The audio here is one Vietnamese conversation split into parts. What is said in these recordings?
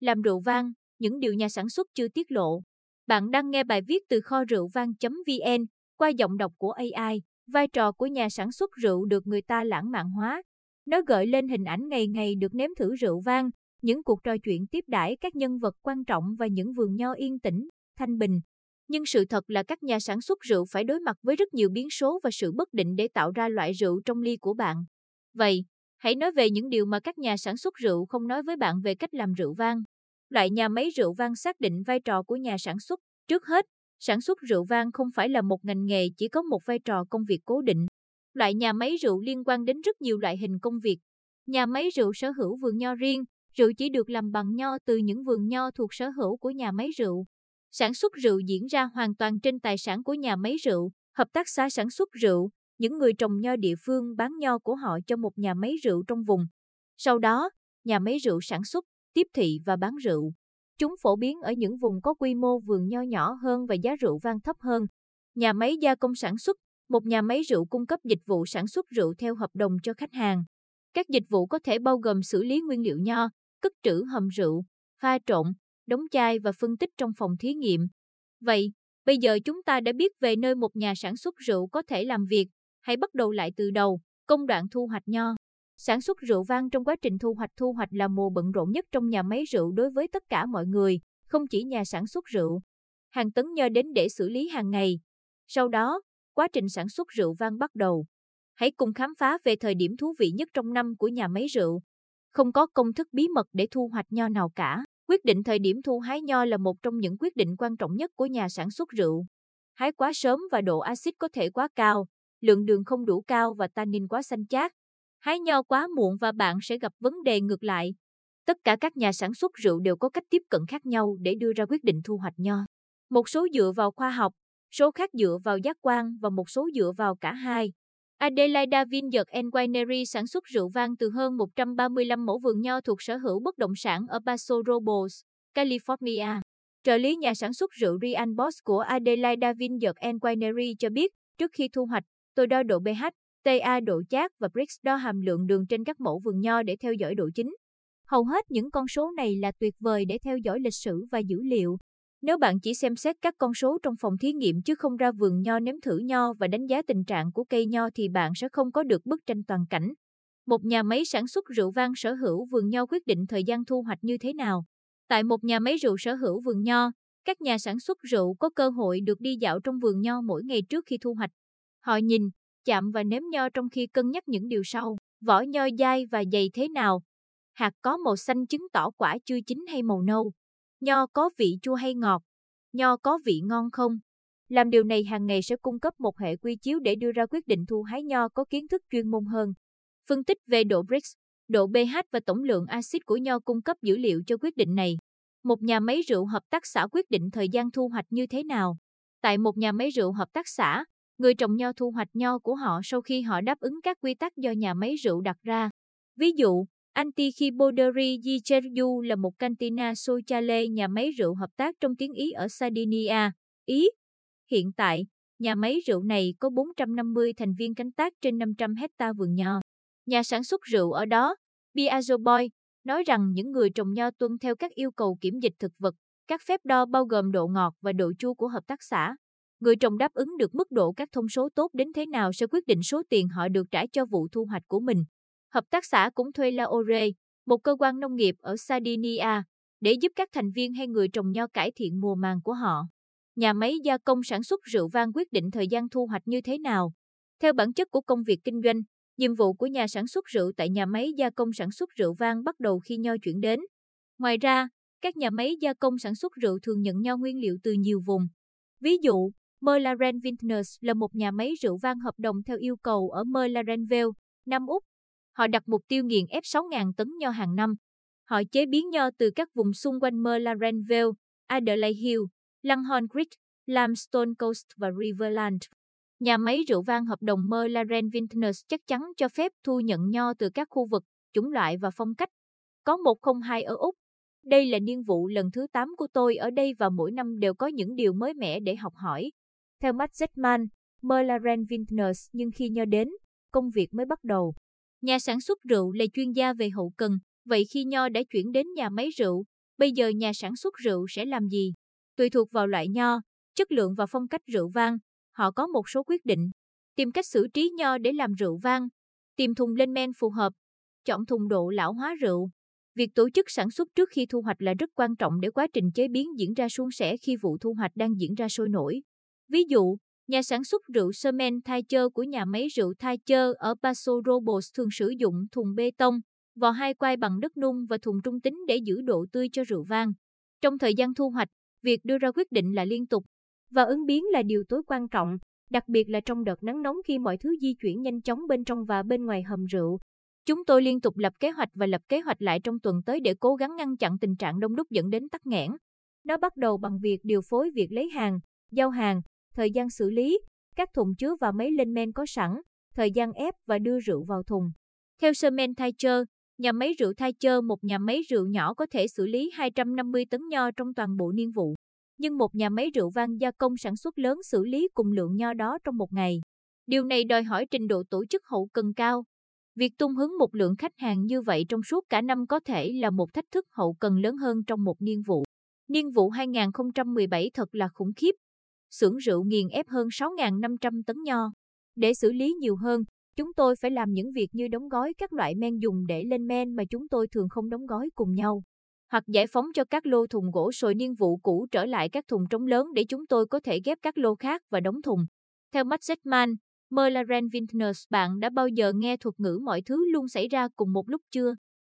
làm rượu vang, những điều nhà sản xuất chưa tiết lộ. Bạn đang nghe bài viết từ kho rượu vang.vn qua giọng đọc của AI. Vai trò của nhà sản xuất rượu được người ta lãng mạn hóa. Nó gợi lên hình ảnh ngày ngày được nếm thử rượu vang, những cuộc trò chuyện tiếp đãi các nhân vật quan trọng và những vườn nho yên tĩnh, thanh bình. Nhưng sự thật là các nhà sản xuất rượu phải đối mặt với rất nhiều biến số và sự bất định để tạo ra loại rượu trong ly của bạn. Vậy, hãy nói về những điều mà các nhà sản xuất rượu không nói với bạn về cách làm rượu vang. Loại nhà máy rượu vang xác định vai trò của nhà sản xuất. Trước hết, sản xuất rượu vang không phải là một ngành nghề chỉ có một vai trò công việc cố định. Loại nhà máy rượu liên quan đến rất nhiều loại hình công việc. Nhà máy rượu sở hữu vườn nho riêng, rượu chỉ được làm bằng nho từ những vườn nho thuộc sở hữu của nhà máy rượu. Sản xuất rượu diễn ra hoàn toàn trên tài sản của nhà máy rượu, hợp tác xã sản xuất rượu, những người trồng nho địa phương bán nho của họ cho một nhà máy rượu trong vùng. Sau đó, nhà máy rượu sản xuất, tiếp thị và bán rượu. Chúng phổ biến ở những vùng có quy mô vườn nho nhỏ hơn và giá rượu vang thấp hơn. Nhà máy gia công sản xuất, một nhà máy rượu cung cấp dịch vụ sản xuất rượu theo hợp đồng cho khách hàng. Các dịch vụ có thể bao gồm xử lý nguyên liệu nho, cất trữ hầm rượu, pha trộn, đóng chai và phân tích trong phòng thí nghiệm. Vậy, bây giờ chúng ta đã biết về nơi một nhà sản xuất rượu có thể làm việc, hãy bắt đầu lại từ đầu, công đoạn thu hoạch nho. Sản xuất rượu vang trong quá trình thu hoạch thu hoạch là mùa bận rộn nhất trong nhà máy rượu đối với tất cả mọi người, không chỉ nhà sản xuất rượu. Hàng tấn nho đến để xử lý hàng ngày. Sau đó, quá trình sản xuất rượu vang bắt đầu. Hãy cùng khám phá về thời điểm thú vị nhất trong năm của nhà máy rượu. Không có công thức bí mật để thu hoạch nho nào cả. Quyết định thời điểm thu hái nho là một trong những quyết định quan trọng nhất của nhà sản xuất rượu. Hái quá sớm và độ axit có thể quá cao, lượng đường không đủ cao và tannin quá xanh chát. Hái nho quá muộn và bạn sẽ gặp vấn đề ngược lại. Tất cả các nhà sản xuất rượu đều có cách tiếp cận khác nhau để đưa ra quyết định thu hoạch nho. Một số dựa vào khoa học, số khác dựa vào giác quan và một số dựa vào cả hai. Adelaida Vineyard and Winery sản xuất rượu vang từ hơn 135 mẫu vườn nho thuộc sở hữu bất động sản ở Paso Robles, California. Trợ lý nhà sản xuất rượu Ryan Boss của Adelaida Vineyard and Winery cho biết, trước khi thu hoạch, tôi đo độ pH, TA độ chát và Brix đo hàm lượng đường trên các mẫu vườn nho để theo dõi độ chín. Hầu hết những con số này là tuyệt vời để theo dõi lịch sử và dữ liệu. Nếu bạn chỉ xem xét các con số trong phòng thí nghiệm chứ không ra vườn nho nếm thử nho và đánh giá tình trạng của cây nho thì bạn sẽ không có được bức tranh toàn cảnh. Một nhà máy sản xuất rượu vang sở hữu vườn nho quyết định thời gian thu hoạch như thế nào. Tại một nhà máy rượu sở hữu vườn nho, các nhà sản xuất rượu có cơ hội được đi dạo trong vườn nho mỗi ngày trước khi thu hoạch. Họ nhìn, chạm và nếm nho trong khi cân nhắc những điều sau. Vỏ nho dai và dày thế nào? Hạt có màu xanh chứng tỏ quả chưa chín hay màu nâu? Nho có vị chua hay ngọt? Nho có vị ngon không? Làm điều này hàng ngày sẽ cung cấp một hệ quy chiếu để đưa ra quyết định thu hái nho có kiến thức chuyên môn hơn. Phân tích về độ Brix, độ pH và tổng lượng axit của nho cung cấp dữ liệu cho quyết định này. Một nhà máy rượu hợp tác xã quyết định thời gian thu hoạch như thế nào? Tại một nhà máy rượu hợp tác xã, người trồng nho thu hoạch nho của họ sau khi họ đáp ứng các quy tắc do nhà máy rượu đặt ra. Ví dụ, Antichiboderi Gicheryu là một cantina Sociale nhà máy rượu hợp tác trong tiếng Ý ở Sardinia, Ý. Hiện tại, nhà máy rượu này có 450 thành viên cánh tác trên 500 hecta vườn nho. Nhà sản xuất rượu ở đó, Piazzo Boy, nói rằng những người trồng nho tuân theo các yêu cầu kiểm dịch thực vật, các phép đo bao gồm độ ngọt và độ chua của hợp tác xã. Người trồng đáp ứng được mức độ các thông số tốt đến thế nào sẽ quyết định số tiền họ được trả cho vụ thu hoạch của mình. Hợp tác xã cũng thuê Laore, một cơ quan nông nghiệp ở Sardinia, để giúp các thành viên hay người trồng nho cải thiện mùa màng của họ. Nhà máy gia công sản xuất rượu vang quyết định thời gian thu hoạch như thế nào. Theo bản chất của công việc kinh doanh, nhiệm vụ của nhà sản xuất rượu tại nhà máy gia công sản xuất rượu vang bắt đầu khi nho chuyển đến. Ngoài ra, các nhà máy gia công sản xuất rượu thường nhận nho nguyên liệu từ nhiều vùng. Ví dụ, Merlaren Vintners là một nhà máy rượu vang hợp đồng theo yêu cầu ở Merlarenville, Nam Úc. Họ đặt mục tiêu nghiền ép 6.000 tấn nho hàng năm. Họ chế biến nho từ các vùng xung quanh Merlarenville, Adelaide Hill, Langhorne Creek, Limestone Coast và Riverland. Nhà máy rượu vang hợp đồng Merlaren Vintners chắc chắn cho phép thu nhận nho từ các khu vực, chủng loại và phong cách. Có 102 ở Úc, đây là niên vụ lần thứ 8 của tôi ở đây và mỗi năm đều có những điều mới mẻ để học hỏi. Theo Matt Zetman, Merlaren Vintners nhưng khi nho đến, công việc mới bắt đầu. Nhà sản xuất rượu là chuyên gia về hậu cần, vậy khi nho đã chuyển đến nhà máy rượu, Bây giờ nhà sản xuất rượu sẽ làm gì? Tùy thuộc vào loại nho, chất lượng và phong cách rượu vang, họ có một số quyết định. Tìm cách xử trí nho để làm rượu vang, tìm thùng lên men phù hợp, chọn thùng độ lão hóa rượu. Việc tổ chức sản xuất trước khi thu hoạch là rất quan trọng để quá trình chế biến diễn ra suôn sẻ khi vụ thu hoạch đang diễn ra sôi nổi. Ví dụ, nhà sản xuất rượu Semen Thacher của nhà máy rượu Thacher ở Paso Robles thường sử dụng thùng bê tông, vỏ hai quai bằng đất nung và thùng trung tính để giữ độ tươi cho rượu vang. Trong thời gian thu hoạch, việc đưa ra quyết định là liên tục và ứng biến là điều tối quan trọng, đặc biệt là trong đợt nắng nóng khi mọi thứ di chuyển nhanh chóng bên trong và bên ngoài hầm rượu. Chúng tôi liên tục lập kế hoạch và lập kế hoạch lại trong tuần tới để cố gắng ngăn chặn tình trạng đông đúc dẫn đến tắc nghẽn. Nó bắt đầu bằng việc điều phối việc lấy hàng, giao hàng, thời gian xử lý, các thùng chứa và máy lên men có sẵn, thời gian ép và đưa rượu vào thùng. Theo Sermen Thaycher nhà máy rượu Thaycher một nhà máy rượu nhỏ có thể xử lý 250 tấn nho trong toàn bộ niên vụ. Nhưng một nhà máy rượu vang gia công sản xuất lớn xử lý cùng lượng nho đó trong một ngày. Điều này đòi hỏi trình độ tổ chức hậu cần cao. Việc tung hứng một lượng khách hàng như vậy trong suốt cả năm có thể là một thách thức hậu cần lớn hơn trong một niên vụ. Niên vụ 2017 thật là khủng khiếp, xưởng rượu nghiền ép hơn 6.500 tấn nho. Để xử lý nhiều hơn, chúng tôi phải làm những việc như đóng gói các loại men dùng để lên men mà chúng tôi thường không đóng gói cùng nhau. Hoặc giải phóng cho các lô thùng gỗ sồi niên vụ cũ trở lại các thùng trống lớn để chúng tôi có thể ghép các lô khác và đóng thùng. Theo Matt Zetman, Merlaren Vintners, bạn đã bao giờ nghe thuật ngữ mọi thứ luôn xảy ra cùng một lúc chưa?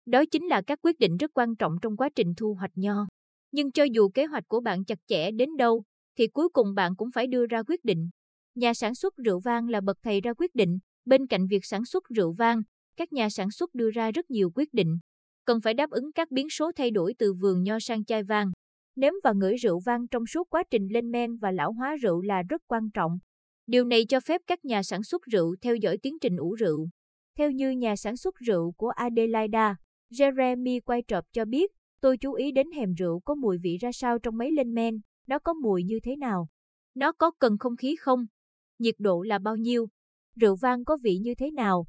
Đó chính là các quyết định rất quan trọng trong quá trình thu hoạch nho. Nhưng cho dù kế hoạch của bạn chặt chẽ đến đâu, thì cuối cùng bạn cũng phải đưa ra quyết định. Nhà sản xuất rượu vang là bậc thầy ra quyết định, bên cạnh việc sản xuất rượu vang, các nhà sản xuất đưa ra rất nhiều quyết định. Cần phải đáp ứng các biến số thay đổi từ vườn nho sang chai vang. Nếm và ngửi rượu vang trong suốt quá trình lên men và lão hóa rượu là rất quan trọng. Điều này cho phép các nhà sản xuất rượu theo dõi tiến trình ủ rượu. Theo như nhà sản xuất rượu của Adelaida, Jeremy quay trọp cho biết, tôi chú ý đến hẻm rượu có mùi vị ra sao trong mấy lên men, nó có mùi như thế nào? Nó có cần không khí không? Nhiệt độ là bao nhiêu? Rượu vang có vị như thế nào?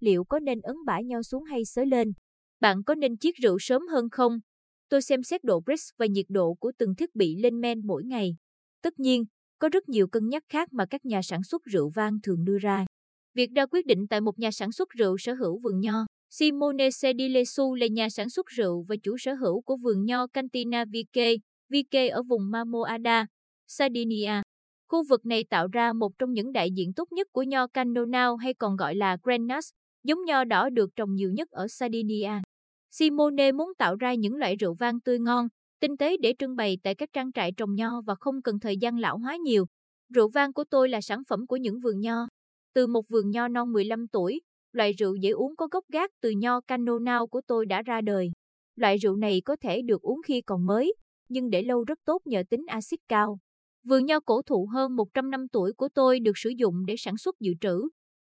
Liệu có nên ấn bả nhau xuống hay xới lên? Bạn có nên chiết rượu sớm hơn không? Tôi xem xét độ press và nhiệt độ của từng thiết bị lên men mỗi ngày. Tất nhiên, có rất nhiều cân nhắc khác mà các nhà sản xuất rượu vang thường đưa ra. Việc ra quyết định tại một nhà sản xuất rượu sở hữu vườn nho. Simone Sedilesu là nhà sản xuất rượu và chủ sở hữu của vườn nho Cantina Vique, Vike ở vùng Mamoada, Sardinia. Khu vực này tạo ra một trong những đại diện tốt nhất của nho Cannonau hay còn gọi là Grenache, giống nho đỏ được trồng nhiều nhất ở Sardinia. Simone muốn tạo ra những loại rượu vang tươi ngon, tinh tế để trưng bày tại các trang trại trồng nho và không cần thời gian lão hóa nhiều. Rượu vang của tôi là sản phẩm của những vườn nho. Từ một vườn nho non 15 tuổi, loại rượu dễ uống có gốc gác từ nho Cannonau của tôi đã ra đời. Loại rượu này có thể được uống khi còn mới, nhưng để lâu rất tốt nhờ tính axit cao. Vườn nho cổ thụ hơn 100 năm tuổi của tôi được sử dụng để sản xuất dự trữ.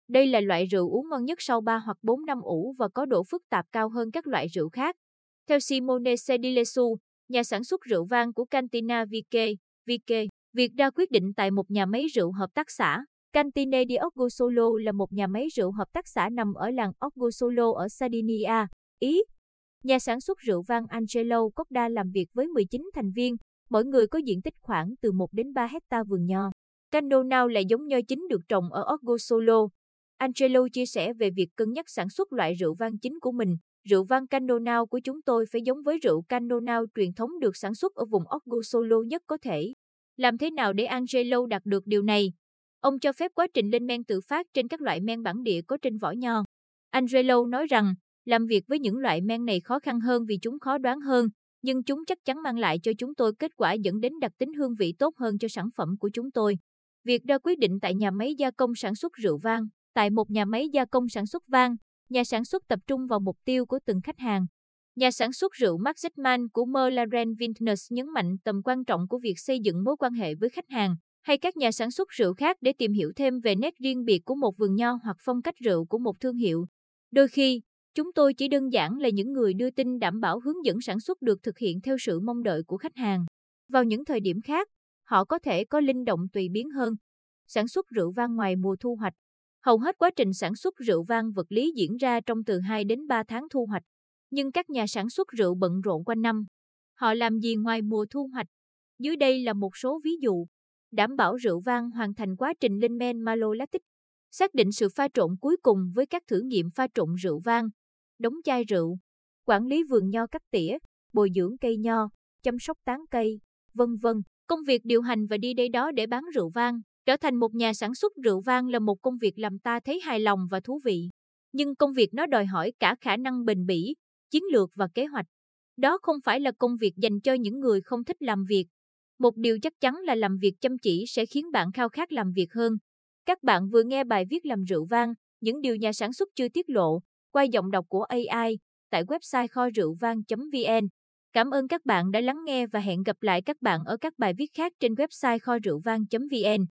Đây là loại rượu uống ngon nhất sau 3 hoặc 4 năm ủ và có độ phức tạp cao hơn các loại rượu khác. Theo Simone Sedilesu, nhà sản xuất rượu vang của Cantina Vike, Vike, việc ra quyết định tại một nhà máy rượu hợp tác xã. Cantine di Orgosolo là một nhà máy rượu hợp tác xã nằm ở làng Orgosolo ở Sardinia, Ý. Nhà sản xuất rượu vang Angelo Copda làm việc với 19 thành viên, mỗi người có diện tích khoảng từ 1 đến 3 hecta vườn nho. Cano nào là giống nho chính được trồng ở Orgosolo. Angelo chia sẻ về việc cân nhắc sản xuất loại rượu vang chính của mình. Rượu vang Cannonau của chúng tôi phải giống với rượu Cannonau truyền thống được sản xuất ở vùng Orgosolo nhất có thể. Làm thế nào để Angelo đạt được điều này? Ông cho phép quá trình lên men tự phát trên các loại men bản địa có trên vỏ nho. Angelo nói rằng, làm việc với những loại men này khó khăn hơn vì chúng khó đoán hơn, nhưng chúng chắc chắn mang lại cho chúng tôi kết quả dẫn đến đặc tính hương vị tốt hơn cho sản phẩm của chúng tôi. Việc ra quyết định tại nhà máy gia công sản xuất rượu vang, tại một nhà máy gia công sản xuất vang, nhà sản xuất tập trung vào mục tiêu của từng khách hàng. Nhà sản xuất rượu Mark Zetman của Merlaren Vintners nhấn mạnh tầm quan trọng của việc xây dựng mối quan hệ với khách hàng hay các nhà sản xuất rượu khác để tìm hiểu thêm về nét riêng biệt của một vườn nho hoặc phong cách rượu của một thương hiệu. Đôi khi, Chúng tôi chỉ đơn giản là những người đưa tin đảm bảo hướng dẫn sản xuất được thực hiện theo sự mong đợi của khách hàng. Vào những thời điểm khác, họ có thể có linh động tùy biến hơn. Sản xuất rượu vang ngoài mùa thu hoạch. Hầu hết quá trình sản xuất rượu vang vật lý diễn ra trong từ 2 đến 3 tháng thu hoạch. Nhưng các nhà sản xuất rượu bận rộn quanh năm. Họ làm gì ngoài mùa thu hoạch? Dưới đây là một số ví dụ. Đảm bảo rượu vang hoàn thành quá trình lên men malolactic. Xác định sự pha trộn cuối cùng với các thử nghiệm pha trộn rượu vang. Đóng chai rượu. Quản lý vườn nho cắt tỉa, bồi dưỡng cây nho, chăm sóc tán cây, vân vân. Công việc điều hành và đi đây đó để bán rượu vang, trở thành một nhà sản xuất rượu vang là một công việc làm ta thấy hài lòng và thú vị. Nhưng công việc nó đòi hỏi cả khả năng bền bỉ, chiến lược và kế hoạch. Đó không phải là công việc dành cho những người không thích làm việc. Một điều chắc chắn là làm việc chăm chỉ sẽ khiến bạn khao khát làm việc hơn. Các bạn vừa nghe bài viết làm rượu vang, những điều nhà sản xuất chưa tiết lộ, qua giọng đọc của AI, tại website kho rượu vang.vn. Cảm ơn các bạn đã lắng nghe và hẹn gặp lại các bạn ở các bài viết khác trên website kho rượu vang.vn.